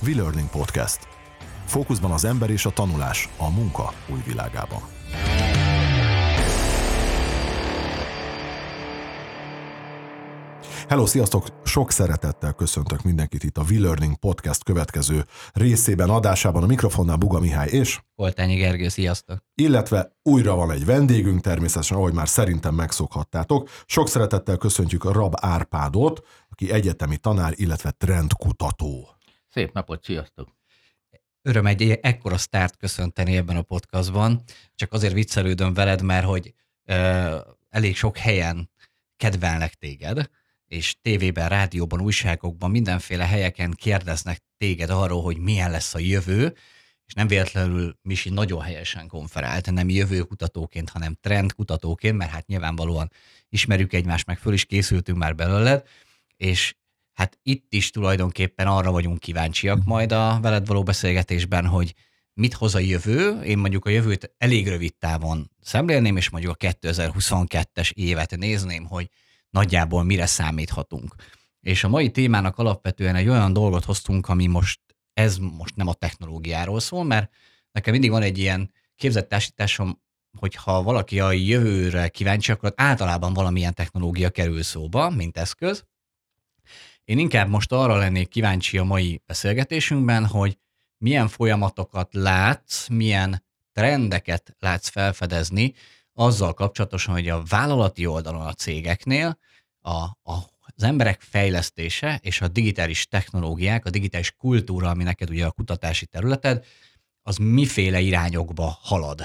V-Learning Podcast. Fókuszban az ember és a tanulás a munka új világában. Hello, sziasztok! Sok szeretettel köszöntök mindenkit itt a V-Learning Podcast következő részében, adásában a mikrofonnál Buga Mihály és... Oltányi Gergő, sziasztok! Illetve újra van egy vendégünk, természetesen, ahogy már szerintem megszokhattátok. Sok szeretettel köszöntjük Rab Árpádot, aki egyetemi tanár, illetve trendkutató. Szép napot, sziasztok! Öröm egy ekkora sztárt köszönteni ebben a podcastban, csak azért viccelődöm veled, mert hogy ö, elég sok helyen kedvelnek téged, és tévében, rádióban, újságokban, mindenféle helyeken kérdeznek téged arról, hogy milyen lesz a jövő, és nem véletlenül Misi nagyon helyesen konferált, nem jövőkutatóként, hanem trendkutatóként, mert hát nyilvánvalóan ismerjük egymást, meg föl is készültünk már belőled, és hát itt is tulajdonképpen arra vagyunk kíváncsiak majd a veled való beszélgetésben, hogy mit hoz a jövő. Én mondjuk a jövőt elég rövid távon szemlélném, és mondjuk a 2022-es évet nézném, hogy nagyjából mire számíthatunk. És a mai témának alapvetően egy olyan dolgot hoztunk, ami most, ez most nem a technológiáról szól, mert nekem mindig van egy ilyen képzett társításom, hogyha valaki a jövőre kíváncsi, akkor általában valamilyen technológia kerül szóba, mint eszköz. Én inkább most arra lennék kíváncsi a mai beszélgetésünkben, hogy milyen folyamatokat látsz, milyen trendeket látsz felfedezni azzal kapcsolatosan, hogy a vállalati oldalon a cégeknél a, a, az emberek fejlesztése és a digitális technológiák, a digitális kultúra, ami neked ugye a kutatási területed, az miféle irányokba halad?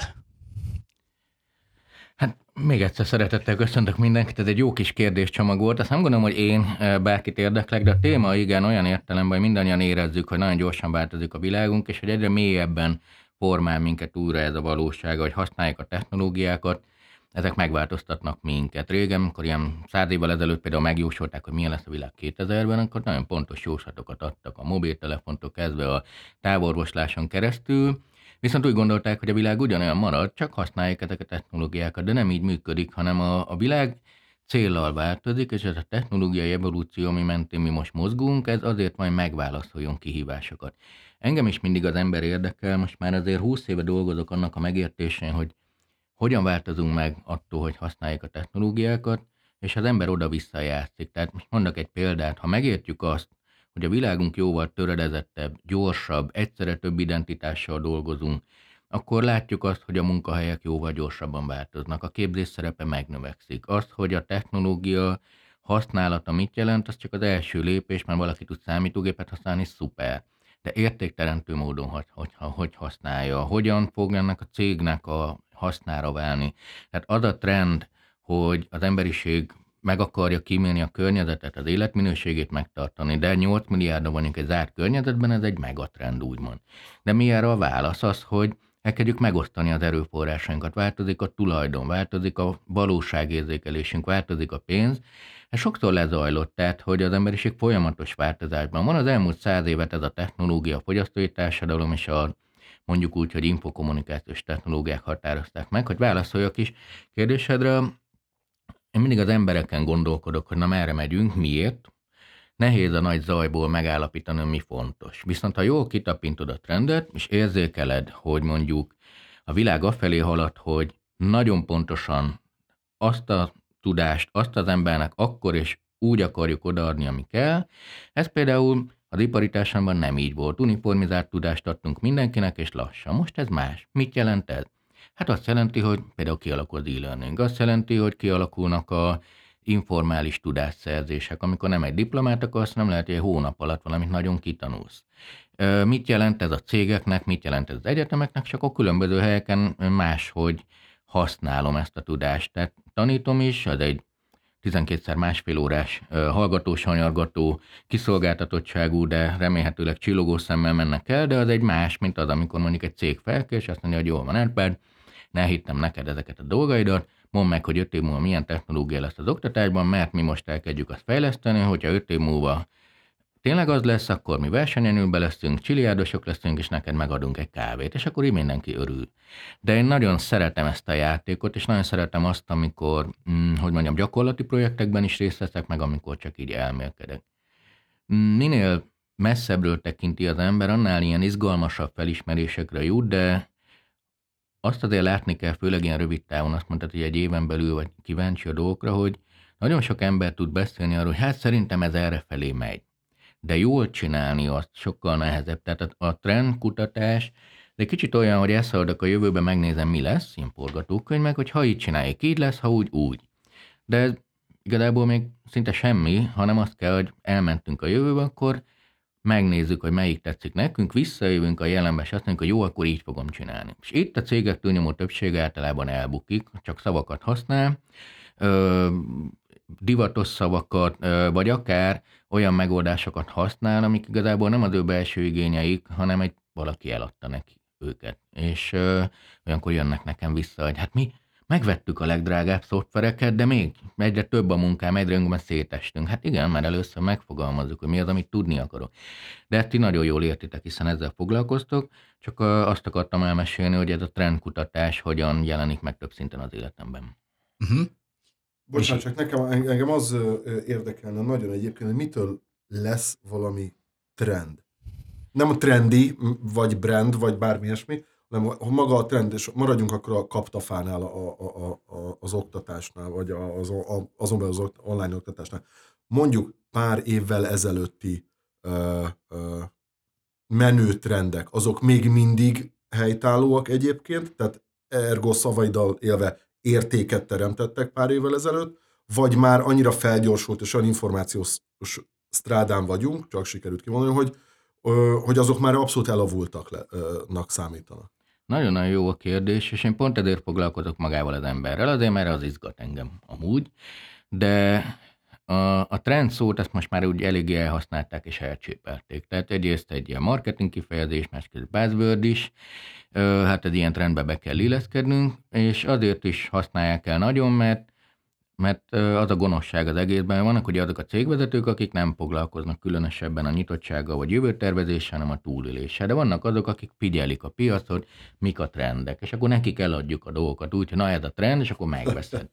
Hát még egyszer szeretettel köszöntök mindenkit, ez egy jó kis kérdéscsomag volt. Azt nem gondolom, hogy én bárkit érdeklek, de a téma igen olyan értelemben, hogy mindannyian érezzük, hogy nagyon gyorsan változik a világunk, és hogy egyre mélyebben formál minket újra ez a valóság, hogy használjuk a technológiákat, ezek megváltoztatnak minket. Régen, amikor ilyen száz évvel ezelőtt például megjósolták, hogy milyen lesz a világ 2000-ben, akkor nagyon pontos jóslatokat adtak a mobiltelefontól kezdve a távolorvosláson keresztül, Viszont úgy gondolták, hogy a világ ugyanolyan marad, csak használják ezeket a technológiákat, de nem így működik, hanem a, a világ céllal változik, és ez a technológiai evolúció, ami mentén mi most mozgunk, ez azért majd megválaszoljon kihívásokat. Engem is mindig az ember érdekel, most már azért 20 éve dolgozok annak a megértésén, hogy hogyan változunk meg attól, hogy használjuk a technológiákat, és az ember oda-vissza játszik. Tehát most mondok egy példát, ha megértjük azt, hogy a világunk jóval töredezettebb, gyorsabb, egyszerre több identitással dolgozunk, akkor látjuk azt, hogy a munkahelyek jóval gyorsabban változnak, a képzés szerepe megnövekszik. Azt, hogy a technológia használata mit jelent, az csak az első lépés, mert valaki tud számítógépet használni, szuper. De értékteremtő módon, hogy, hogy, hogy használja, hogyan fog ennek a cégnek a hasznára válni. Tehát az a trend, hogy az emberiség meg akarja kímélni a környezetet, az életminőségét megtartani, de 8 milliárd vagyunk egy zárt környezetben, ez egy megatrend úgymond. De mi erre a válasz? Az, hogy elkezdjük megosztani az erőforrásainkat, változik a tulajdon, változik a valóságérzékelésünk, változik a pénz. Ez sokszor lezajlott, tehát, hogy az emberiség folyamatos változásban van. Az elmúlt száz évet ez a technológia, a fogyasztói társadalom és a mondjuk úgy, hogy infokommunikációs technológiák határozták meg, hogy válaszoljak is kérdésedre. Én mindig az embereken gondolkodok, hogy na merre megyünk, miért. Nehéz a nagy zajból megállapítani, mi fontos. Viszont ha jól kitapintod a trendet, és érzékeled, hogy mondjuk a világ afelé halad, hogy nagyon pontosan azt a tudást, azt az embernek akkor és úgy akarjuk odaadni, ami kell. Ez például az ipari társadalomban nem így volt. Uniformizált tudást adtunk mindenkinek, és lassan. Most ez más. Mit jelent ez? Hát azt jelenti, hogy például kialakul a e-learning. Azt jelenti, hogy kialakulnak a informális tudásszerzések, amikor nem egy diplomát akarsz, nem lehet, hogy egy hónap alatt valamit nagyon kitanulsz. Mit jelent ez a cégeknek, mit jelent ez az egyetemeknek, csak a különböző helyeken máshogy használom ezt a tudást. Tehát tanítom is, az egy 12-szer másfél órás hallgató, sanyargató, kiszolgáltatottságú, de remélhetőleg csillogó szemmel mennek el, de az egy más, mint az, amikor mondjuk egy cég felkel, és azt mondja, hogy jól van, Erped, ne hittem neked ezeket a dolgaidat, mondd meg, hogy öt év múlva milyen technológia lesz az oktatásban, mert mi most elkezdjük azt fejleszteni, hogyha öt év múlva tényleg az lesz, akkor mi versenyenülbe leszünk, csiliárdosok leszünk, és neked megadunk egy kávét, és akkor így mindenki örül. De én nagyon szeretem ezt a játékot, és nagyon szeretem azt, amikor, hm, hogy mondjam, gyakorlati projektekben is részt veszek, meg amikor csak így elmélkedek. Minél messzebbről tekinti az ember, annál ilyen izgalmasabb felismerésekre jut, de azt azért látni kell, főleg ilyen rövid távon, azt mondtad, hogy egy éven belül vagy kíváncsi a dolgokra, hogy nagyon sok ember tud beszélni arról, hogy hát szerintem ez erre felé megy. De jól csinálni azt sokkal nehezebb. Tehát a, trendkutatás, de kicsit olyan, hogy elszaladok a jövőbe, megnézem, mi lesz, ilyen forgatókönyv, meg hogy ha így csináljuk, így lesz, ha úgy, úgy. De igazából még szinte semmi, hanem azt kell, hogy elmentünk a jövőbe, akkor megnézzük, hogy melyik tetszik nekünk, visszajövünk a jelenbe, és azt mondjuk, hogy jó, akkor így fogom csinálni. És itt a cégek túlnyomó többsége általában elbukik, csak szavakat használ, ö, divatos szavakat, ö, vagy akár olyan megoldásokat használ, amik igazából nem az ő belső igényeik, hanem egy valaki eladta neki őket. És ö, olyankor jönnek nekem vissza, hogy hát mi megvettük a legdrágább szoftvereket, de még egyre több a munkám, egyre jobban szétestünk. Hát igen, mert először megfogalmazzuk, hogy mi az, amit tudni akarok. De ti nagyon jól értitek, hiszen ezzel foglalkoztok, csak azt akartam elmesélni, hogy ez a trendkutatás hogyan jelenik meg több szinten az életemben. Uh-huh. Bocsánat, csak nekem engem az érdekelne nagyon egyébként, hogy mitől lesz valami trend. Nem a trendy, vagy brand, vagy bármi ilyesmi, hanem maga a trend, és maradjunk akkor a kaptafánál, a, a, a, az oktatásnál, vagy az, a, azon belül az online oktatásnál. Mondjuk pár évvel ezelőtti ö, ö, menő trendek, azok még mindig helytállóak egyébként, tehát ergo szavaiddal élve értéket teremtettek pár évvel ezelőtt, vagy már annyira felgyorsult és olyan információs strádán vagyunk, csak sikerült kimondani, hogy, hogy azok már abszolút elavultak számítanak. Nagyon-nagyon jó a kérdés, és én pont ezért foglalkozok magával az emberrel, azért mert az izgat engem amúgy, de a, a trend szót ezt most már úgy eléggé elhasználták és elcsépelték. Tehát egyrészt egy ilyen marketing kifejezés, másrészt buzzword is, hát egy ilyen trendbe be kell illeszkednünk, és azért is használják el nagyon, mert mert az a gonoszság az egészben, vannak ugye azok a cégvezetők, akik nem foglalkoznak különösebben a nyitottsággal vagy jövőtervezéssel, hanem a túléléssel. De vannak azok, akik figyelik a piacot, mik a trendek, és akkor nekik eladjuk a dolgokat úgy, hogy na ez a trend, és akkor megveszed.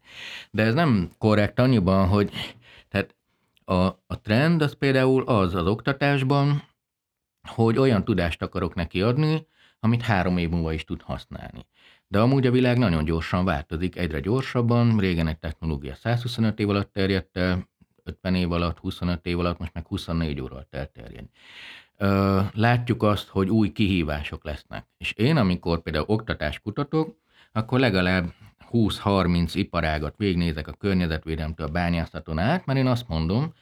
De ez nem korrekt annyiban, hogy tehát a, a trend az például az az oktatásban, hogy olyan tudást akarok neki adni, amit három év múlva is tud használni. De amúgy a világ nagyon gyorsan változik, egyre gyorsabban, régen egy technológia 125 év alatt terjedt el, 50 év alatt, 25 év alatt, most meg 24 óra alatt elterjed. Látjuk azt, hogy új kihívások lesznek. És én, amikor például oktatás kutatok, akkor legalább 20-30 iparágat végnézek a környezetvédelemtől a bányászaton át, mert én azt mondom,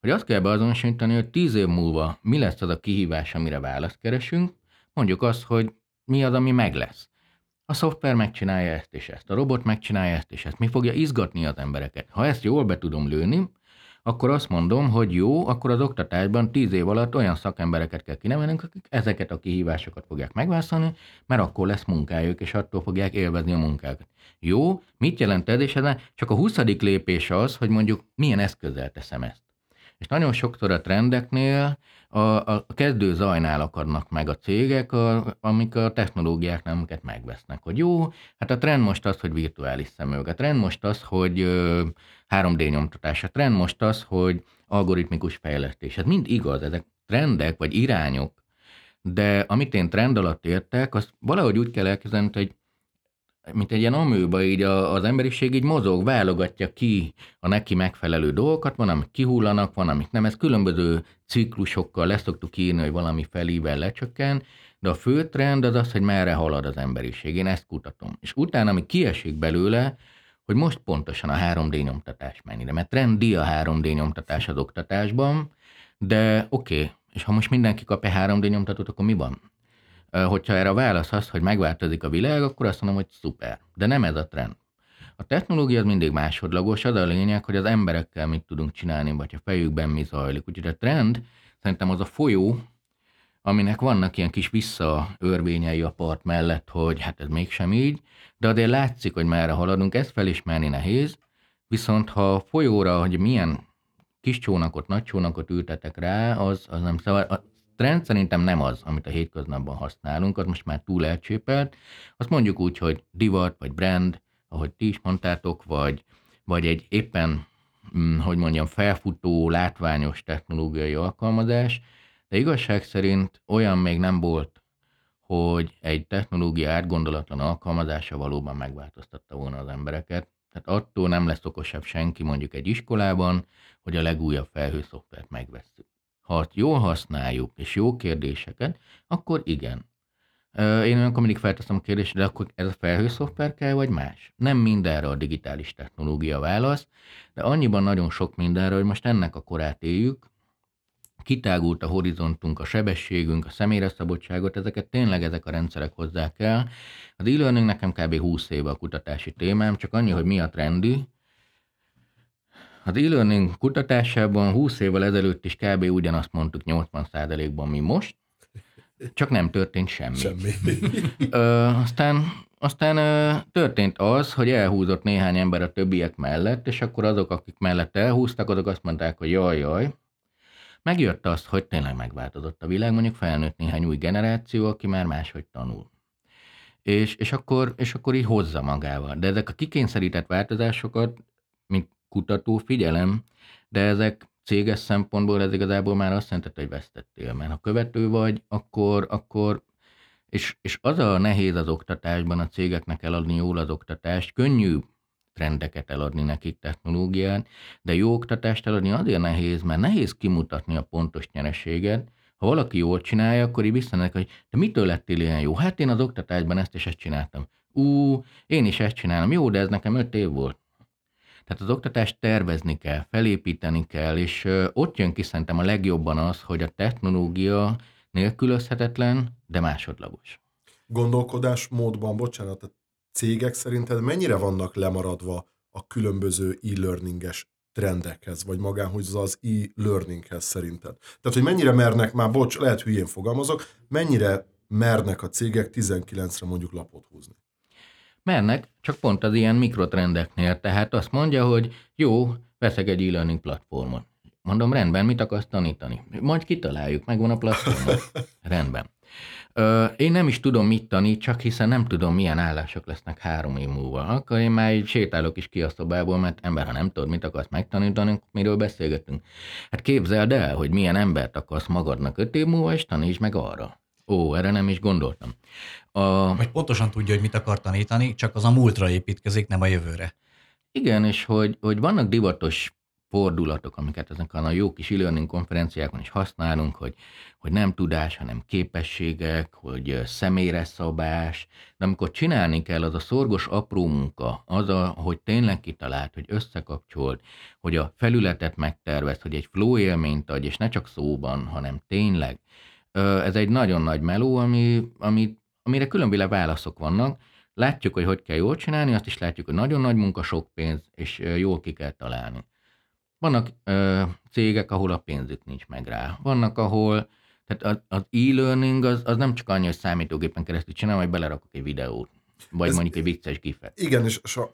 hogy azt kell beazonosítani, hogy 10 év múlva mi lesz az a kihívás, amire választ keresünk, mondjuk azt, hogy mi az, ami meg lesz. A szoftver megcsinálja ezt és ezt, a robot megcsinálja ezt és ezt. Mi fogja izgatni az embereket? Ha ezt jól be tudom lőni, akkor azt mondom, hogy jó, akkor az oktatásban tíz év alatt olyan szakembereket kell kinevelnünk, akik ezeket a kihívásokat fogják megválaszolni, mert akkor lesz munkájuk, és attól fogják élvezni a munkákat. Jó, mit jelent ez? És ez csak a 20. lépés az, hogy mondjuk milyen eszközzel teszem ezt. És nagyon sokszor a trendeknél a, a kezdő zajnál akadnak meg a cégek, a, amik a technológiák nem megvesznek. Hogy jó, hát a trend most az, hogy virtuális szemüveg. A trend most az, hogy ö, 3D nyomtatás. A trend most az, hogy algoritmikus fejlesztés. Ez mind igaz, ezek trendek vagy irányok, de amit én trend alatt értek, azt valahogy úgy kell elkezdeni, hogy mint egy ilyen amőba, így a, az emberiség így mozog, válogatja ki a neki megfelelő dolgokat, van, amik kihullanak, van, amik nem. Ez különböző ciklusokkal leszoktuk írni, hogy valami felível lecsökken, de a fő trend az az, hogy merre halad az emberiség. Én ezt kutatom. És utána, ami kiesik belőle, hogy most pontosan a 3D nyomtatás mennyire. Mert trendi a 3D nyomtatás az oktatásban, de oké, okay, és ha most mindenki kap egy 3D nyomtatót, akkor mi van? Hogyha erre a válasz az, hogy megváltozik a világ, akkor azt mondom, hogy szuper. De nem ez a trend. A technológia az mindig másodlagos, az a lényeg, hogy az emberekkel mit tudunk csinálni, vagy a fejükben mi zajlik. Úgyhogy a trend szerintem az a folyó, aminek vannak ilyen kis visszaörvényei a part mellett, hogy hát ez mégsem így, de azért látszik, hogy merre haladunk, ezt felismerni nehéz, viszont ha a folyóra, hogy milyen kis csónakot, nagy csónakot ültetek rá, az, az nem szabad. Trend szerintem nem az, amit a hétköznapban használunk, az most már túl elcsépelt. Azt mondjuk úgy, hogy divat, vagy brand, ahogy ti is mondtátok, vagy, vagy egy éppen, hm, hogy mondjam, felfutó, látványos technológiai alkalmazás, de igazság szerint olyan még nem volt, hogy egy technológia átgondolatlan alkalmazása valóban megváltoztatta volna az embereket. Tehát attól nem lesz okosabb senki mondjuk egy iskolában, hogy a legújabb felhőszoftvert megvesszük. Ha jól használjuk, és jó kérdéseket, akkor igen. Én olyankor mindig felteszem a kérdést, de akkor ez a felhőszoftver kell, vagy más? Nem mindenre a digitális technológia válasz, de annyiban nagyon sok mindenre, hogy most ennek a korát éljük, kitágult a horizontunk, a sebességünk, a személyre szabadságot, ezeket tényleg ezek a rendszerek hozzák el. Az e-learning nekem kb. 20 éve a kutatási témám, csak annyi, hogy mi a trendi. Az e-learning kutatásában 20 évvel ezelőtt is kb. ugyanazt mondtuk 80%-ban, mi most, csak nem történt semmi. Semmi. Ö, aztán aztán ö, történt az, hogy elhúzott néhány ember a többiek mellett, és akkor azok, akik mellett elhúztak, azok azt mondták, hogy jaj, jaj, Megjött azt, hogy tényleg megváltozott a világ, mondjuk felnőtt néhány új generáció, aki már máshogy tanul. És, és, akkor, és akkor így hozza magával. De ezek a kikényszerített változásokat, mint kutató figyelem, de ezek céges szempontból ez igazából már azt jelenti, hogy vesztettél. Mert ha követő vagy, akkor, akkor és, és az a nehéz az oktatásban a cégeknek eladni jól az oktatást, könnyű trendeket eladni nekik technológián, de jó oktatást eladni azért nehéz, mert nehéz kimutatni a pontos nyereséget. Ha valaki jól csinálja, akkor így visszanek, hogy de mitől lettél ilyen jó? Hát én az oktatásban ezt és ezt csináltam. Ú, én is ezt csinálom. Jó, de ez nekem öt év volt. Tehát az oktatást tervezni kell, felépíteni kell, és ott jön ki szerintem a legjobban az, hogy a technológia nélkülözhetetlen, de másodlagos. Gondolkodásmódban, bocsánat, a cégek szerinted mennyire vannak lemaradva a különböző e-learninges trendekhez, vagy magához az e-learninghez szerinted? Tehát, hogy mennyire mernek, már bocs, lehet hülyén fogalmazok, mennyire mernek a cégek 19-re mondjuk lapot húzni? Mernek, csak pont az ilyen mikrotrendeknél. Tehát azt mondja, hogy jó, veszek egy e-learning platformot. Mondom, rendben, mit akarsz tanítani? Majd kitaláljuk, megvan a platform. rendben. Ö, én nem is tudom, mit tanít, csak hiszen nem tudom, milyen állások lesznek három év múlva. Akkor én már így sétálok is ki a szobából, mert ember, ha nem tudod, mit akarsz megtanítani, miről beszélgetünk. Hát képzeld el, hogy milyen embert akarsz magadnak öt év múlva, és taníts meg arra. Ó, erre nem is gondoltam. A... Vagy pontosan tudja, hogy mit akar tanítani, csak az a múltra építkezik, nem a jövőre. Igen, és hogy, hogy vannak divatos fordulatok, amiket ezen a jó kis e-learning konferenciákon is használunk, hogy, hogy nem tudás, hanem képességek, hogy személyre szabás, de amikor csinálni kell, az a szorgos apró munka, az, a, hogy tényleg kitalált, hogy összekapcsolt, hogy a felületet megtervez, hogy egy flow élményt adj, és ne csak szóban, hanem tényleg. Ez egy nagyon nagy meló, ami, ami, amire különböző válaszok vannak, Látjuk, hogy hogy kell jól csinálni, azt is látjuk, hogy nagyon nagy munka, sok pénz, és jól ki kell találni. Vannak ö, cégek, ahol a pénzük nincs meg rá. Vannak, ahol tehát az, e-learning az, az nem csak annyi, hogy számítógépen keresztül csinálom, hogy belerakok egy videót, vagy Ez, mondjuk egy vicces gifet. Igen, és, és a,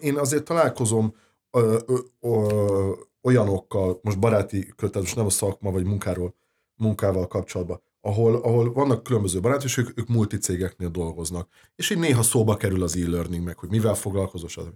én azért találkozom ö, ö, ö, olyanokkal, most baráti kötet, most nem a szakma vagy munkáról, munkával kapcsolatban, ahol, ahol vannak különböző barátok, és ők, ők multicégeknél dolgoznak. És így néha szóba kerül az e-learning, meg hogy mivel foglalkozol, stb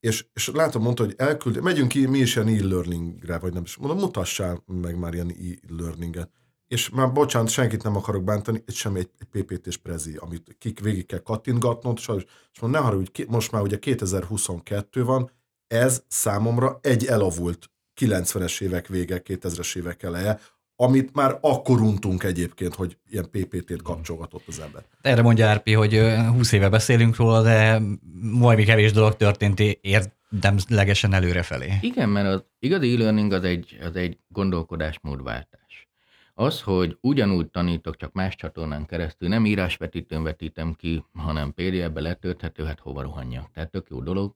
és, és látom, mondta, hogy elküld, megyünk ki, mi is ilyen e-learningre, vagy nem is. Mondom, mutassál meg már ilyen e-learninget. És már bocsánat, senkit nem akarok bántani, egy semmi egy, egy PPT-s prezi, amit kik végig kell kattintgatnod, sajnos, és mondom, ne haragudj, most már ugye 2022 van, ez számomra egy elavult 90-es évek vége, 2000-es évek eleje, amit már akkor untunk egyébként, hogy ilyen PPT-t kapcsolgatott az ember. Erre mondja Árpi, hogy 20 éve beszélünk róla, de majd még kevés dolog történt érdemlegesen előrefelé. Igen, mert az igazi e-learning az egy, az egy gondolkodásmódváltás. Az, hogy ugyanúgy tanítok, csak más csatornán keresztül, nem írásvetítőn vetítem ki, hanem PDF-be letölthető, hát hova rohanjak. Tehát tök jó dolog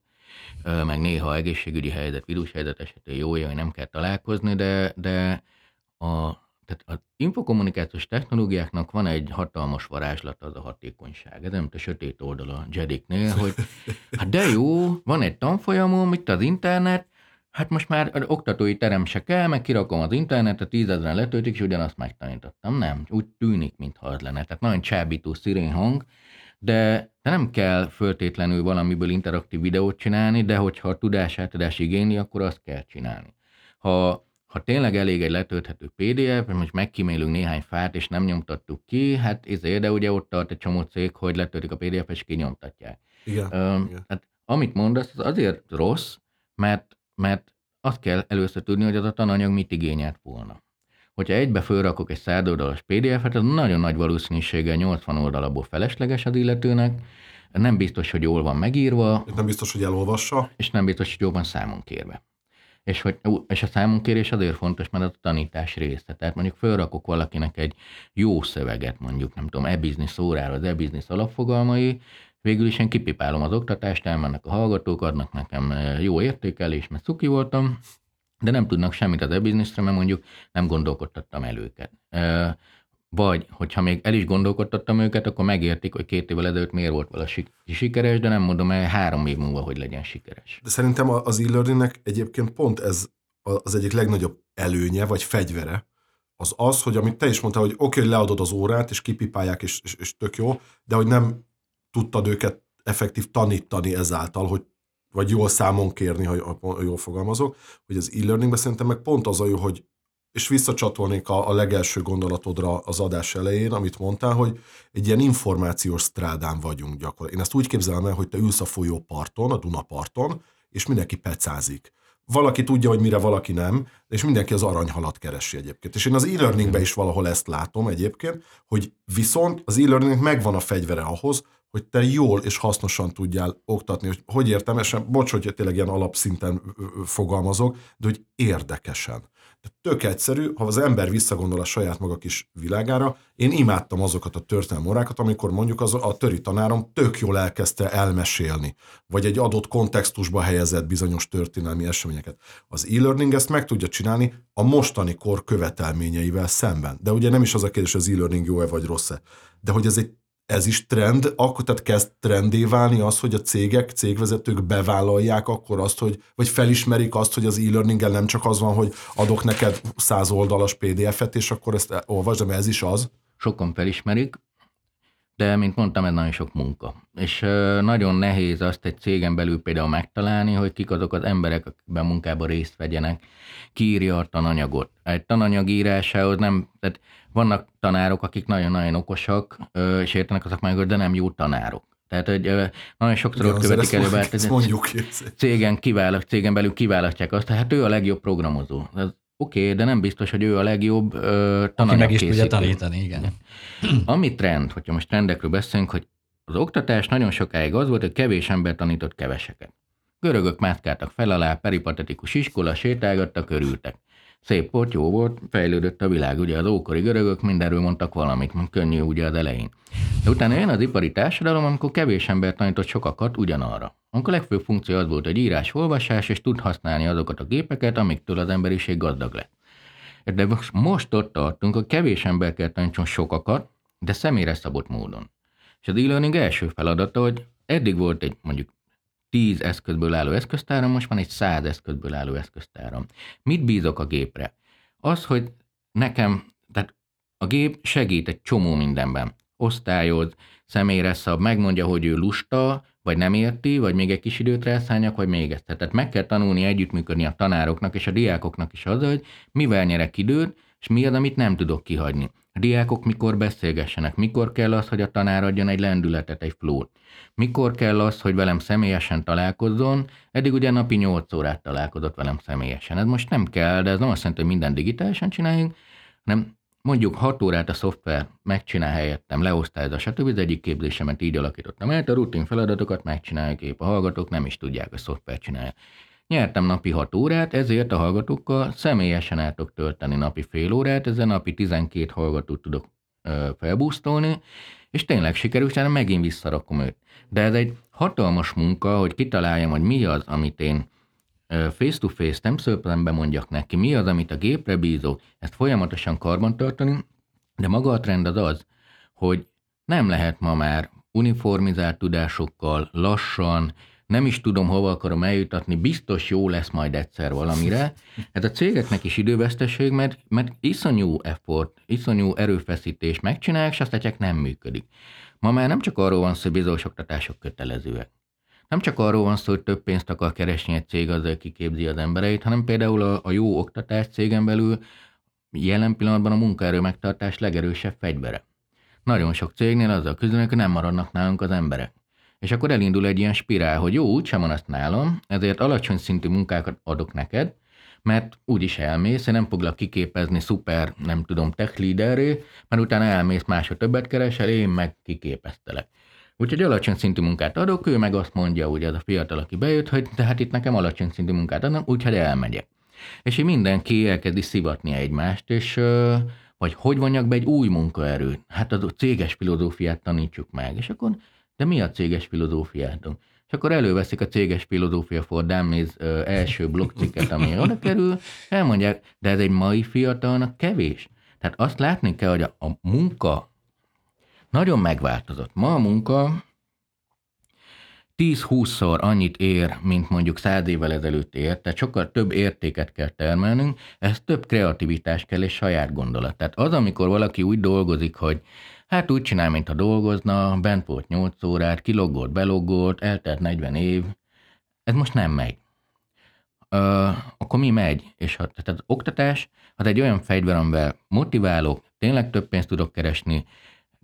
meg néha egészségügyi helyzet, vírushelyzet esetén jó, hogy nem kell találkozni, de, de a, tehát az infokommunikációs technológiáknak van egy hatalmas varázslat, az a hatékonyság. Ez nem a sötét oldal a Jediknél, hogy hát de jó, van egy tanfolyamom, itt az internet, Hát most már az oktatói terem se kell, meg kirakom az internetet, tízezren letöltik, és ugyanazt megtanítottam. Nem, úgy tűnik, mintha az lenne. Tehát nagyon csábító szirén hang, de, de nem kell föltétlenül valamiből interaktív videót csinálni, de hogyha a tudás átadás igényli, akkor azt kell csinálni. Ha, ha tényleg elég egy letölthető PDF, most megkímélünk néhány fát, és nem nyomtattuk ki, hát ezért, de ugye ott tart egy csomó cég, hogy letöltik a PDF-et, és kinyomtatják. Igen. Ö, igen. hát, amit mondasz, az azért rossz, mert, mert azt kell először tudni, hogy az a tananyag mit igényelt volna. Hogyha egybe fölrakok egy 100 oldalas PDF-et, az nagyon nagy valószínűséggel 80 oldalabból felesleges az illetőnek, nem biztos, hogy jól van megírva, Nem biztos, hogy elolvassa. és nem biztos, hogy jól van számon kérve. És, hogy, és a számonkérés azért fontos, mert az a tanítás része. Tehát mondjuk felrakok valakinek egy jó szöveget, mondjuk nem tudom, e-business órára, az e-business alapfogalmai, végül is én kipipálom az oktatást, elmennek a hallgatók, adnak nekem eh, jó értékelés, mert cuki voltam, de nem tudnak semmit az e-businessre, mert mondjuk nem gondolkodtattam el őket. Vagy, hogyha még el is gondolkodtattam őket, akkor megértik, hogy két évvel ezelőtt miért volt vala sik- sikeres, de nem mondom el három év múlva, hogy legyen sikeres. De szerintem az e-learningnek egyébként pont ez az egyik legnagyobb előnye, vagy fegyvere, az az, hogy amit te is mondtál, hogy oké, okay, leadod az órát, és kipipálják, és, és, és tök jó, de hogy nem tudtad őket effektív tanítani ezáltal, hogy vagy jól számon kérni, ha jól fogalmazok, hogy az e-learningben szerintem meg pont az a jó, hogy és visszacsatolnék a, a legelső gondolatodra az adás elején, amit mondtál, hogy egy ilyen információs strádán vagyunk gyakorlatilag. Én ezt úgy képzelem el, hogy te ülsz a folyóparton, a Dunaparton, és mindenki pecázik. Valaki tudja, hogy mire valaki nem, és mindenki az aranyhalat keresi egyébként. És én az e-learningben is valahol ezt látom egyébként, hogy viszont az e-learningnek megvan a fegyvere ahhoz, hogy te jól és hasznosan tudjál oktatni. Hogy, hogy értelmesen, bocs, hogy tényleg ilyen alapszinten fogalmazok, de hogy érdekesen. De tök egyszerű, ha az ember visszagondol a saját maga kis világára, én imádtam azokat a történelmi órákat, amikor mondjuk az, a töri tanárom tök jól elkezdte elmesélni, vagy egy adott kontextusba helyezett bizonyos történelmi eseményeket. Az e-learning ezt meg tudja csinálni a mostani kor követelményeivel szemben. De ugye nem is az a kérdés, hogy az e-learning jó-e vagy rossz-e, de hogy ez egy ez is trend, akkor tehát kezd trendé válni az, hogy a cégek, cégvezetők bevállalják akkor azt, hogy, vagy felismerik azt, hogy az e-learninggel nem csak az van, hogy adok neked száz oldalas PDF-et, és akkor ezt olvasd, de ez is az. Sokan felismerik, de mint mondtam, ez nagyon sok munka. És nagyon nehéz azt egy cégen belül például megtalálni, hogy kik azok az emberek, akikben munkában részt vegyenek, ki írja a tananyagot. Egy tananyag írásához nem, tehát vannak tanárok, akik nagyon-nagyon okosak, ö, és értenek az szakmágot, de nem jó tanárok. Tehát, hogy ö, nagyon sokszor ott követik ezt, elő, mondjuk, ezt mondjuk cégen, kiválaszt, cégen belül kiválasztják azt, tehát ő a legjobb programozó. Ez Oké, okay, de nem biztos, hogy ő a legjobb ö, Aki meg is tudja tananyagkészítő. tanítani, igen. Ami trend, hogyha most trendekről beszélünk, hogy az oktatás nagyon sokáig az volt, hogy kevés ember tanított keveseket. Görögök mászkáltak fel alá, peripatetikus iskola, sétálgattak, örültek. Szép volt, jó volt, fejlődött a világ. Ugye az ókori görögök mindenről mondtak valamit, könnyű ugye az elején. De utána jön az ipari társadalom, amikor kevés ember tanított sokakat ugyanarra. Amikor a legfőbb funkció az volt, hogy írás, olvasás, és tud használni azokat a gépeket, amiktől az emberiség gazdag lett. De most, ott tartunk, hogy kevés ember kell tanítson sokakat, de személyre szabott módon. És az e-learning első feladata, hogy eddig volt egy mondjuk 10 eszközből álló eszköztáram, most van egy 100 eszközből álló eszköztáram. Mit bízok a gépre? Az, hogy nekem, tehát a gép segít egy csomó mindenben. Osztályoz, személyre szab, megmondja, hogy ő lusta, vagy nem érti, vagy még egy kis időt rászálljak, vagy még ezt. Tehát meg kell tanulni együttműködni a tanároknak és a diákoknak is az, hogy mivel nyerek időt, és mi az, amit nem tudok kihagyni. A diákok mikor beszélgessenek, mikor kell az, hogy a tanár adjon egy lendületet, egy flót. Mikor kell az, hogy velem személyesen találkozzon, eddig ugye napi 8 órát találkozott velem személyesen. Ez most nem kell, de ez nem azt jelenti, hogy minden digitálisan csináljunk, hanem mondjuk 6 órát a szoftver megcsinál helyettem, leosztályozza, stb. Az egyik képzésemet így alakítottam el, a rutin feladatokat megcsinálják épp a hallgatók, nem is tudják, hogy szoftver csinálja. Nyertem napi 6 órát, ezért a hallgatókkal személyesen el tudok tölteni napi fél órát, ezzel napi 12 hallgatót tudok ö, felbusztolni, és tényleg sikerül, utána megint visszarakom őt. De ez egy hatalmas munka, hogy kitaláljam, hogy mi az, amit én face-to-face nem szöplembe mondjak neki, mi az, amit a gépre bízok, ezt folyamatosan karbantartani, de maga a trend az az, hogy nem lehet ma már uniformizált tudásokkal, lassan, nem is tudom, hova akarom eljutatni, biztos jó lesz majd egyszer valamire. Ez a cégeknek is időveszteség, mert, mert iszonyú effort, iszonyú erőfeszítés megcsinálják, és azt csak nem működik. Ma már nem csak arról van szó, hogy bizonyos oktatások kötelezőek. Nem csak arról van szó, hogy több pénzt akar keresni egy cég, azzal kiképzi az embereit, hanem például a, a jó oktatás cégen belül jelen pillanatban a munkaerő megtartás legerősebb fegyvere. Nagyon sok cégnél azzal küzdenek, hogy nem maradnak nálunk az emberek. És akkor elindul egy ilyen spirál, hogy jó, úgysem van azt nálam, ezért alacsony szintű munkákat adok neked, mert úgyis elmész, én nem foglak kiképezni szuper, nem tudom, tech leaderré, mert utána elmész másra többet keresel, én meg kiképeztelek. Úgyhogy alacsony szintű munkát adok, ő meg azt mondja, ugye az a fiatal, aki bejött, hogy tehát itt nekem alacsony szintű munkát adnak, úgyhogy elmegyek. És így mindenki elkezdi szivatni egymást, és vagy hogy vonjak be egy új munkaerőt? Hát a céges filozófiát tanítsuk meg. És akkor, de mi a céges filozófiátok? És akkor előveszik a céges filozófia for Dummies első blokkcikket, ami oda kerül, elmondják, de ez egy mai fiatalnak kevés. Tehát azt látni kell, hogy a, a munka nagyon megváltozott. Ma a munka 10-20-szor annyit ér, mint mondjuk száz évvel ezelőtt ér, tehát sokkal több értéket kell termelnünk, ez több kreativitás kell és saját gondolat. Tehát az, amikor valaki úgy dolgozik, hogy hát úgy csinál, mintha dolgozna, bent volt 8 órát, kiloggolt, beloggolt, eltelt 40 év, ez most nem megy. Ö, akkor mi megy? És ha, tehát az oktatás az egy olyan fegyver, amivel motiválok, tényleg több pénzt tudok keresni,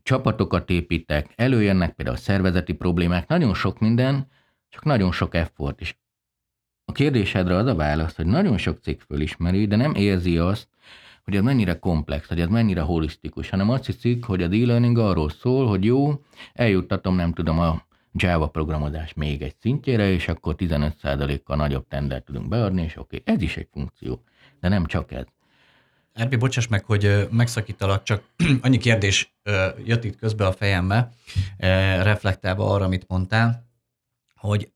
csapatokat építek, előjönnek például a szervezeti problémák, nagyon sok minden, csak nagyon sok effort. És a kérdésedre az a válasz, hogy nagyon sok cég fölismeri, de nem érzi azt, hogy ez mennyire komplex, hogy ez mennyire holisztikus, hanem azt hiszik, hogy az e-learning arról szól, hogy jó, eljuttatom, nem tudom, a Java programozás még egy szintjére, és akkor 15%-kal nagyobb tendert tudunk beadni, és oké, okay, ez is egy funkció, de nem csak ez. Erbi, bocsáss meg, hogy megszakítalak, csak annyi kérdés jött itt közbe a fejembe, reflektálva arra, amit mondtál, hogy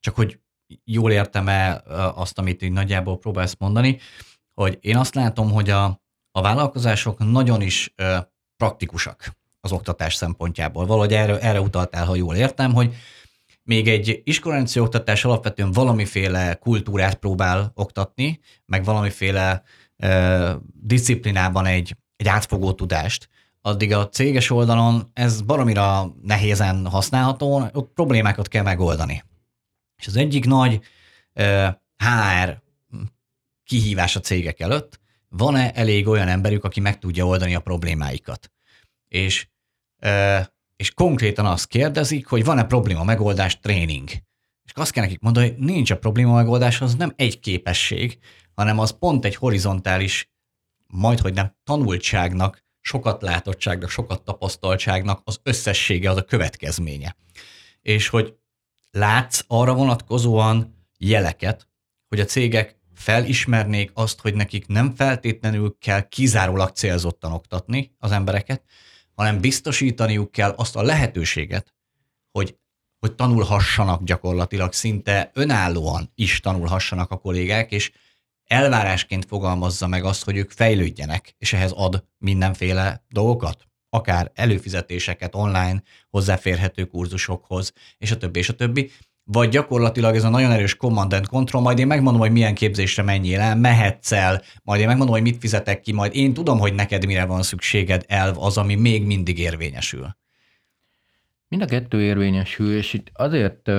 csak hogy jól értem-e azt, amit így nagyjából próbálsz mondani, hogy én azt látom, hogy a, a vállalkozások nagyon is praktikusak az oktatás szempontjából. Valahogy erre, erre utaltál, ha jól értem, hogy még egy iskolanci oktatás alapvetően valamiféle kultúrát próbál oktatni, meg valamiféle disziplinában egy, egy átfogó tudást, addig a céges oldalon ez baromira nehézen használható, ott problémákat kell megoldani. És az egyik nagy HR kihívás a cégek előtt, van-e elég olyan emberük, aki meg tudja oldani a problémáikat. És, és konkrétan azt kérdezik, hogy van-e probléma megoldás tréning. És azt kell nekik mondani, hogy nincs a probléma megoldás, az nem egy képesség, hanem az pont egy horizontális, majd hogy nem tanultságnak, sokat látottságnak, sokat tapasztaltságnak az összessége, az a következménye. És hogy látsz arra vonatkozóan jeleket, hogy a cégek felismernék azt, hogy nekik nem feltétlenül kell kizárólag célzottan oktatni az embereket, hanem biztosítaniuk kell azt a lehetőséget, hogy, hogy tanulhassanak gyakorlatilag, szinte önállóan is tanulhassanak a kollégák, és elvárásként fogalmazza meg azt, hogy ők fejlődjenek, és ehhez ad mindenféle dolgokat, akár előfizetéseket online, hozzáférhető kurzusokhoz, és a többi, és a többi, vagy gyakorlatilag ez a nagyon erős command and control, majd én megmondom, hogy milyen képzésre menjél el, mehetsz el, majd én megmondom, hogy mit fizetek ki, majd én tudom, hogy neked mire van szükséged, elv az, ami még mindig érvényesül. Mind a kettő érvényesül, és itt azért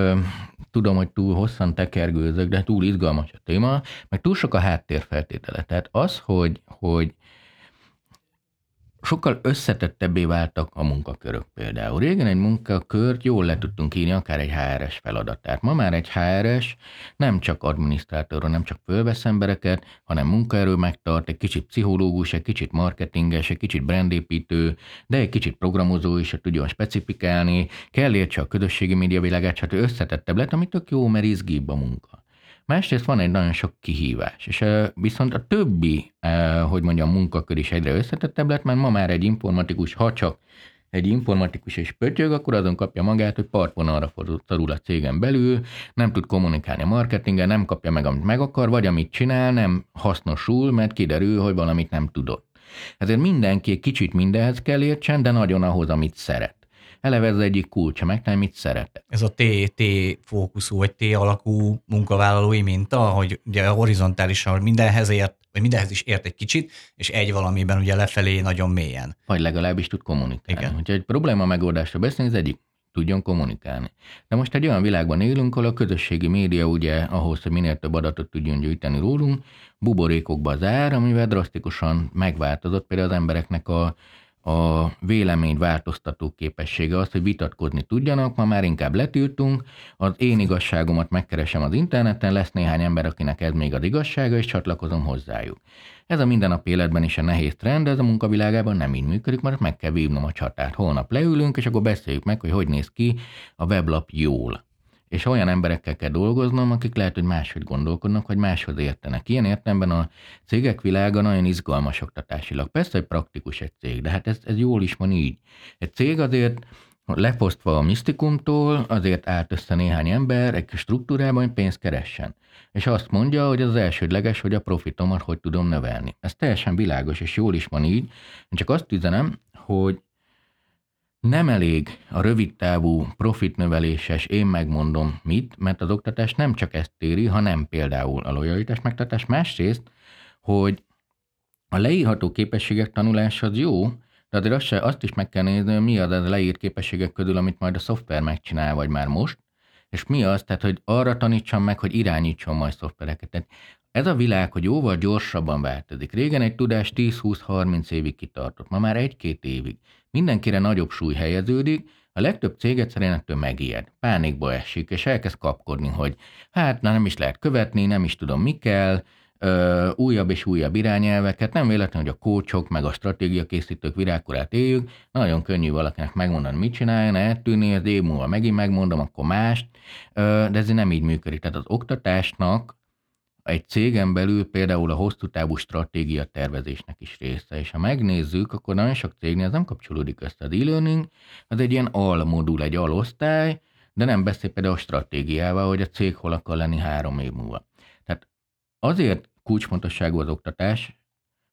tudom, hogy túl hosszan tekergőzök, de túl izgalmas a téma, meg túl sok a háttérfeltétele. Tehát az, hogy, hogy sokkal összetettebbé váltak a munkakörök például. Régen egy munkakört jól le tudtunk írni, akár egy HRS feladatát. Ma már egy HRS nem csak adminisztrátorra, nem csak fölvesz embereket, hanem munkaerő megtart, egy kicsit pszichológus, egy kicsit marketinges, egy kicsit brandépítő, de egy kicsit programozó is, hogy tudjon specifikálni, kell értse a közösségi média világát, hát összetettebb lett, ami tök jó, mert izgibb a munka. Másrészt van egy nagyon sok kihívás, és viszont a többi, hogy mondjam, munkakör is egyre összetettebb lett, mert ma már egy informatikus, ha csak egy informatikus és pötyög, akkor azon kapja magát, hogy partvonalra szorul a cégen belül, nem tud kommunikálni a marketingen, nem kapja meg, amit meg akar, vagy amit csinál, nem hasznosul, mert kiderül, hogy valamit nem tudott. Ezért mindenki kicsit mindenhez kell értsen, de nagyon ahhoz, amit szeret. Eleve ez az egyik kulcsa, megtalálni, mit szeret. Ez a T, T fókuszú, vagy T alakú munkavállalói minta, hogy ugye horizontálisan mindenhez ért, vagy mindenhez is ért egy kicsit, és egy valamiben ugye lefelé nagyon mélyen. Vagy legalábbis tud kommunikálni. Igen. Hogyha egy probléma megoldásra beszélni, az egyik tudjon kommunikálni. De most egy olyan világban élünk, ahol a közösségi média ugye ahhoz, hogy minél több adatot tudjon gyűjteni rólunk, buborékokba zár, amivel drasztikusan megváltozott például az embereknek a, a vélemény változtató képessége az, hogy vitatkozni tudjanak, ma már inkább letiltunk, az én igazságomat megkeresem az interneten, lesz néhány ember, akinek ez még az igazsága, és csatlakozom hozzájuk. Ez a mindennapi életben is a nehéz trend, de ez a munkavilágában nem így működik, mert meg kell vívnom a csatát. Holnap leülünk, és akkor beszéljük meg, hogy hogy néz ki a weblap jól. És olyan emberekkel kell dolgoznom, akik lehet, hogy máshogy gondolkodnak, vagy máshoz értenek. Ilyen értelemben a cégek világa nagyon izgalmas oktatásilag. Persze, hogy praktikus egy cég, de hát ez, ez jól is van így. Egy cég azért leposztva a misztikumtól, azért állt össze néhány ember egy struktúrában, hogy pénzt keressen. És azt mondja, hogy az elsődleges, hogy a profitomat hogy tudom növelni. Ez teljesen világos, és jól is van így. Én csak azt üzenem, hogy nem elég a rövidtávú profitnöveléses, én megmondom mit, mert az oktatás nem csak ezt éri, hanem például a lojalitás megtartás. Másrészt, hogy a leírható képességek tanulása az jó, de azért azt, azt is meg kell nézni, hogy mi az a leírt képességek közül, amit majd a szoftver megcsinál, vagy már most, és mi az, tehát hogy arra tanítsam meg, hogy irányítson majd szoftvereket. Tehát ez a világ, hogy jóval gyorsabban változik. Régen egy tudás 10-20-30 évig kitartott, ma már egy-két évig. Mindenkire nagyobb súly helyeződik, a legtöbb cég egyszerűen ettől megijed, pánikba esik, és elkezd kapkodni, hogy hát na, nem is lehet követni, nem is tudom mi kell, ö, újabb és újabb irányelveket, nem véletlen, hogy a kócsok, meg a stratégiakészítők virágkorát éljük, nagyon könnyű valakinek megmondani, mit csináljon, eltűnni, az év múlva megint megmondom, akkor mást, ö, de ez nem így működik. Tehát az oktatásnak egy cégen belül például a hosszú távú stratégia tervezésnek is része, és ha megnézzük, akkor nagyon sok cégnél ez nem kapcsolódik össze. Az e-learning az egy ilyen almodul, egy alosztály, de nem beszél például a stratégiával, hogy a cég hol akar lenni három év múlva. Tehát azért kulcsfontosságú az oktatás,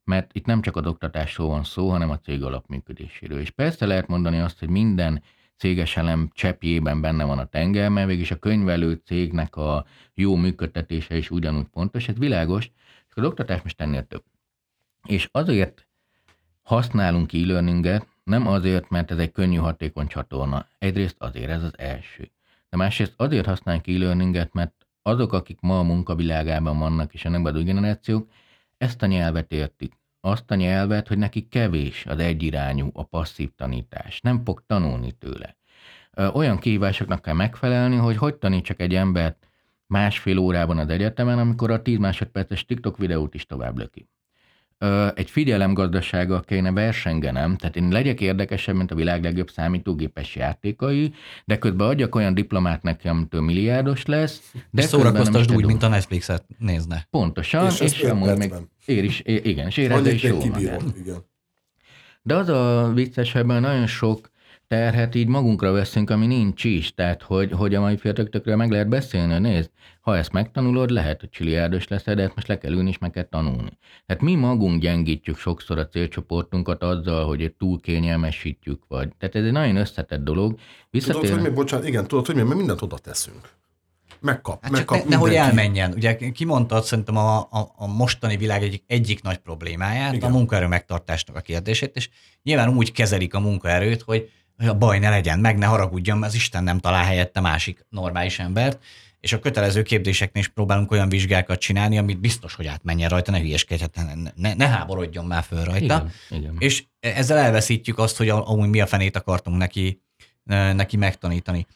mert itt nem csak az oktatásról van szó, hanem a cég alapműködéséről. És persze lehet mondani azt, hogy minden céges elem cseppjében benne van a tenger, mert végig a könyvelő cégnek a jó működtetése is ugyanúgy pontos, ez világos, és az oktatás most ennél több. És azért használunk e-learninget, nem azért, mert ez egy könnyű, hatékony csatorna. Egyrészt azért ez az első. De másrészt azért használunk e-learninget, mert azok, akik ma a munkavilágában vannak, és a új generációk, ezt a nyelvet értik. Azt a nyelvet, hogy neki kevés az egyirányú, a passzív tanítás. Nem fog tanulni tőle. Olyan kihívásoknak kell megfelelni, hogy hogy tanítsak egy embert másfél órában az egyetemen, amikor a 10 másodperces TikTok videót is tovább löki egy figyelemgazdasággal kéne versengenem, tehát én legyek érdekesebb, mint a világ legjobb számítógépes játékai, de közben adjak olyan diplomát nekem, amitől milliárdos lesz. De és szórakoztasd úgy, mint a Netflixet nézne. Pontosan, és, és amúgy még ér is, igen, és érezze is jó igen. De az a vicces, ebben nagyon sok terhet így magunkra veszünk, ami nincs is. Tehát, hogy, hogy a mai fiatalokra meg lehet beszélni, nézd, ha ezt megtanulod, lehet, hogy csiliárdos leszel, de ezt most le kell ülni, és meg kell tanulni. Tehát mi magunk gyengítjük sokszor a célcsoportunkat azzal, hogy túl kényelmesítjük, vagy. Tehát ez egy nagyon összetett dolog. Visszatér... Tudod, hogy mi, bocsánat, igen, tudod, hogy mi, mert mindent oda teszünk. Megkap, hát megkap ne, nehogy elmenjen. Ugye kimondtad szerintem a, a, a mostani világ egyik, egyik nagy problémáját, igen. a munkaerő megtartásnak a kérdését, és nyilván úgy kezelik a munkaerőt, hogy hogy a baj ne legyen, meg ne haragudjon, mert az Isten nem talál helyette másik normális embert, és a kötelező képzéseknél is próbálunk olyan vizsgákat csinálni, amit biztos, hogy átmenjen rajta, ne hülyeskedhet, ne, ne, ne háborodjon már föl rajta. Igen, igen. És ezzel elveszítjük azt, hogy amúgy mi a fenét akartunk neki, neki megtanítani.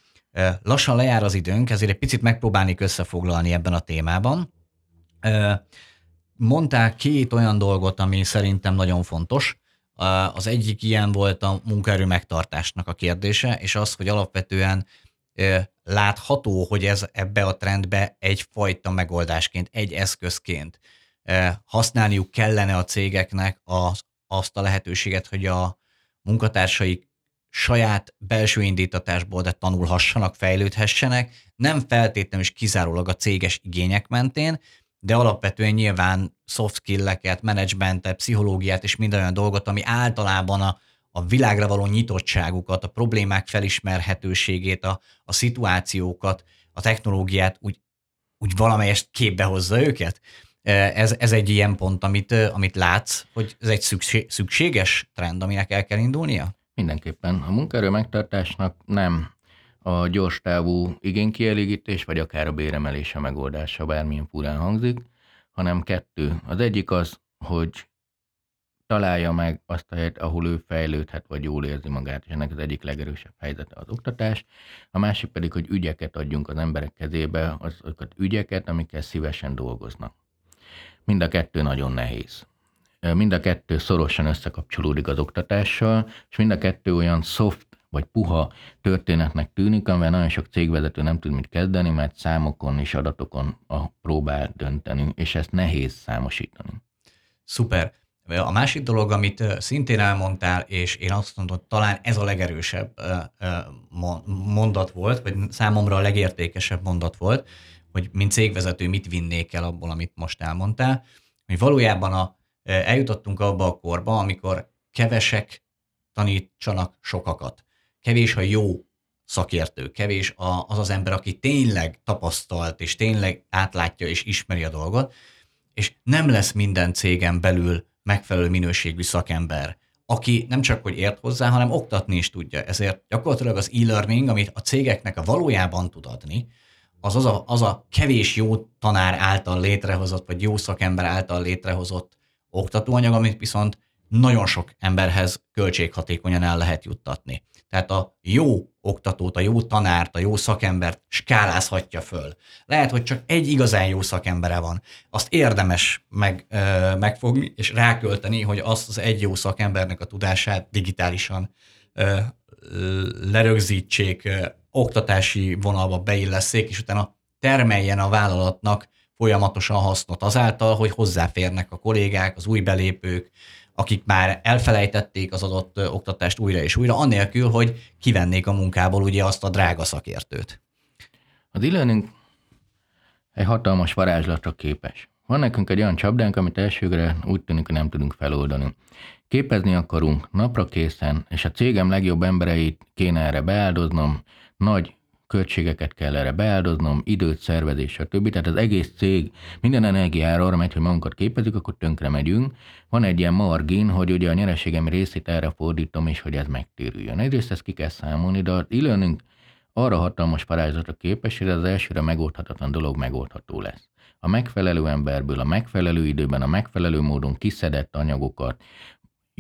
Lassan lejár az időnk, ezért egy picit megpróbálnék összefoglalni ebben a témában. Mondták két olyan dolgot, ami szerintem nagyon fontos. Az egyik ilyen volt a munkaerő megtartásnak a kérdése, és az, hogy alapvetően látható, hogy ez ebbe a trendbe egyfajta megoldásként, egy eszközként használniuk kellene a cégeknek az, azt a lehetőséget, hogy a munkatársaik saját belső indítatásból de tanulhassanak, fejlődhessenek, nem feltétlenül is kizárólag a céges igények mentén, de alapvetően nyilván soft skill-eket, menedzsmentet, pszichológiát és minden olyan dolgot, ami általában a, a világra való nyitottságukat, a problémák felismerhetőségét, a, a szituációkat, a technológiát úgy, úgy valamelyest képbe hozza őket. Ez, ez egy ilyen pont, amit, amit látsz, hogy ez egy szükség, szükséges trend, aminek el kell indulnia? Mindenképpen. A munkaerő megtartásnak nem a gyors távú igénykielégítés, vagy akár a béremelés a megoldása, bármilyen furán hangzik, hanem kettő. Az egyik az, hogy találja meg azt a helyet, ahol ő fejlődhet, vagy jól érzi magát, és ennek az egyik legerősebb helyzete az oktatás. A másik pedig, hogy ügyeket adjunk az emberek kezébe, azokat ügyeket, amikkel szívesen dolgoznak. Mind a kettő nagyon nehéz. Mind a kettő szorosan összekapcsolódik az oktatással, és mind a kettő olyan soft vagy puha történetnek tűnik, amivel nagyon sok cégvezető nem tud mit kezdeni, mert számokon és adatokon a próbál dönteni, és ezt nehéz számosítani. Szuper. A másik dolog, amit szintén elmondtál, és én azt mondom, talán ez a legerősebb mondat volt, vagy számomra a legértékesebb mondat volt, hogy mint cégvezető mit vinnék el abból, amit most elmondtál, hogy valójában a, eljutottunk abba a korba, amikor kevesek tanítsanak sokakat. Kevés a jó szakértő, kevés az az ember, aki tényleg tapasztalt, és tényleg átlátja és ismeri a dolgot, és nem lesz minden cégen belül megfelelő minőségű szakember, aki nem csak hogy ért hozzá, hanem oktatni is tudja. Ezért gyakorlatilag az e-learning, amit a cégeknek a valójában tud adni, az az a, az a kevés jó tanár által létrehozott, vagy jó szakember által létrehozott oktatóanyag, amit viszont nagyon sok emberhez költséghatékonyan el lehet juttatni. Tehát a jó oktatót, a jó tanárt, a jó szakembert skálázhatja föl. Lehet, hogy csak egy igazán jó szakembere van. Azt érdemes meg, ö, megfogni és rákölteni, hogy azt az egy jó szakembernek a tudását digitálisan ö, lerögzítsék, ö, oktatási vonalba beilleszék, és utána termeljen a vállalatnak folyamatosan hasznot azáltal, hogy hozzáférnek a kollégák, az új belépők, akik már elfelejtették az adott oktatást újra és újra, annélkül, hogy kivennék a munkából ugye azt a drága szakértőt. Az e-learning egy hatalmas varázslatra képes. Van nekünk egy olyan csapdánk, amit elsőre úgy tűnik, hogy nem tudunk feloldani. Képezni akarunk napra készen, és a cégem legjobb embereit kéne erre beáldoznom, nagy költségeket kell erre beáldoznom, időt, szervezés, stb. Tehát az egész cég minden energiára arra megy, hogy magunkat képezik, akkor tönkre megyünk. Van egy ilyen margin, hogy ugye a nyereségem részét erre fordítom, és hogy ez megtérüljön. Egyrészt ezt ki kell számolni, de az e arra hatalmas parázsatra képes, hogy az elsőre megoldhatatlan dolog megoldható lesz. A megfelelő emberből, a megfelelő időben, a megfelelő módon kiszedett anyagokat,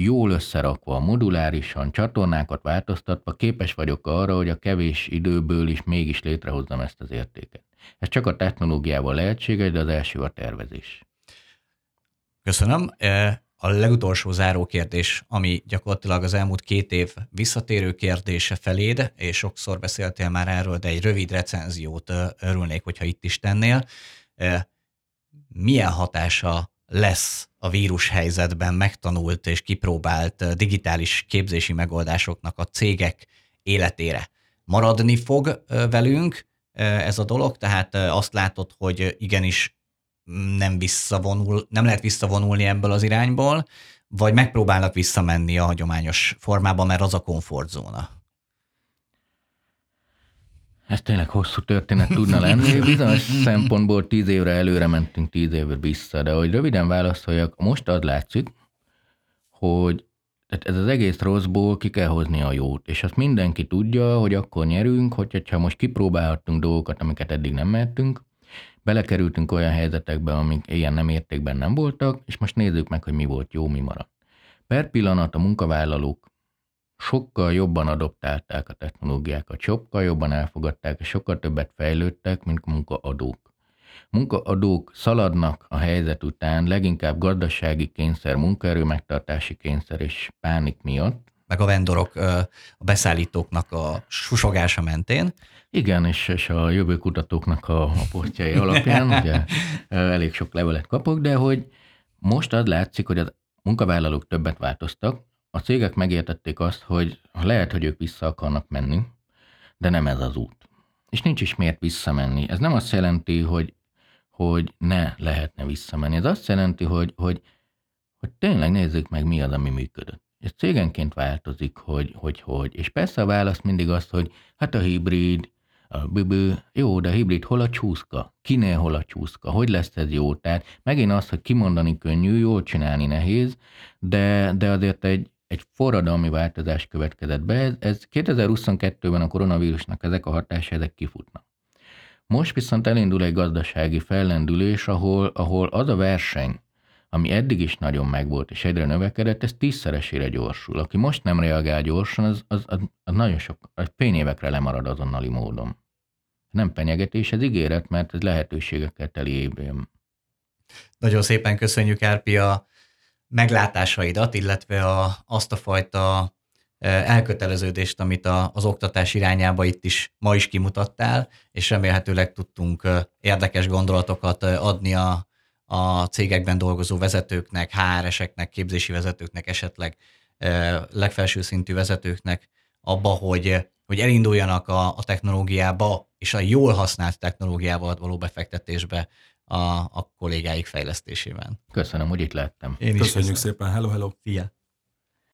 jól összerakva, modulárisan, csatornákat változtatva képes vagyok arra, hogy a kevés időből is mégis létrehozzam ezt az értéket. Ez csak a technológiával lehetséges, de az első a tervezés. Köszönöm. E, a legutolsó záró kérdés, ami gyakorlatilag az elmúlt két év visszatérő kérdése feléd, és sokszor beszéltél már erről, de egy rövid recenziót örülnék, hogyha itt is tennél. E, milyen hatása lesz a vírus helyzetben megtanult és kipróbált digitális képzési megoldásoknak a cégek életére. Maradni fog velünk ez a dolog, tehát azt látod, hogy igenis nem visszavonul, nem lehet visszavonulni ebből az irányból, vagy megpróbálnak visszamenni a hagyományos formába, mert az a komfortzóna. Ez tényleg hosszú történet tudna lenni. Bizonyos szempontból tíz évre előre mentünk, tíz évre vissza, de hogy röviden válaszoljak, most az látszik, hogy tehát ez az egész rosszból ki kell hozni a jót, és azt mindenki tudja, hogy akkor nyerünk, hogyha most kipróbálhattunk dolgokat, amiket eddig nem mehetünk, belekerültünk olyan helyzetekbe, amik ilyen nem értékben nem voltak, és most nézzük meg, hogy mi volt jó, mi maradt. Per pillanat a munkavállalók sokkal jobban adoptálták a technológiákat, sokkal jobban elfogadták, és sokkal többet fejlődtek, mint munkaadók. Munkaadók szaladnak a helyzet után leginkább gazdasági kényszer, munkaerő megtartási kényszer és pánik miatt. Meg a vendorok, a beszállítóknak a susogása mentén. Igen, és, és a jövőkutatóknak a, a posztjai alapján ugye, elég sok levelet kapok, de hogy most az látszik, hogy a munkavállalók többet változtak, a cégek megértették azt, hogy lehet, hogy ők vissza akarnak menni, de nem ez az út. És nincs is miért visszamenni. Ez nem azt jelenti, hogy, hogy ne lehetne visszamenni. Ez azt jelenti, hogy, hogy, hogy tényleg nézzük meg, mi az, ami működött. Ez cégenként változik, hogy, hogy hogy. És persze a válasz mindig az, hogy hát a hibrid, a bübő, jó, de a hibrid hol a csúszka? Kinél hol a csúszka? Hogy lesz ez jó? Tehát megint az, hogy kimondani könnyű, jól csinálni nehéz, de, de azért egy, egy forradalmi változás következett be. Ez, ez 2022-ben a koronavírusnak ezek a hatásai, ezek kifutnak. Most viszont elindul egy gazdasági fellendülés, ahol, ahol az a verseny, ami eddig is nagyon megvolt és egyre növekedett, ez tízszeresére gyorsul. Aki most nem reagál gyorsan, az, az, az, az nagyon sok, az fényévekre lemarad azonnali módon. Nem penyegetés, ez ígéret, mert ez lehetőségekkel teli évben. Nagyon szépen köszönjük, Árpi, a meglátásaidat, illetve a, azt a fajta elköteleződést, amit a, az oktatás irányába itt is ma is kimutattál, és remélhetőleg tudtunk érdekes gondolatokat adni a, a cégekben dolgozó vezetőknek, HR-eseknek, képzési vezetőknek, esetleg legfelső szintű vezetőknek abba, hogy, hogy elinduljanak a, a technológiába, és a jól használt technológiával való befektetésbe a, a kollégáik fejlesztésében. Köszönöm, hogy itt lettem. Én is Köszönjük szépen, hello, hello. Szia.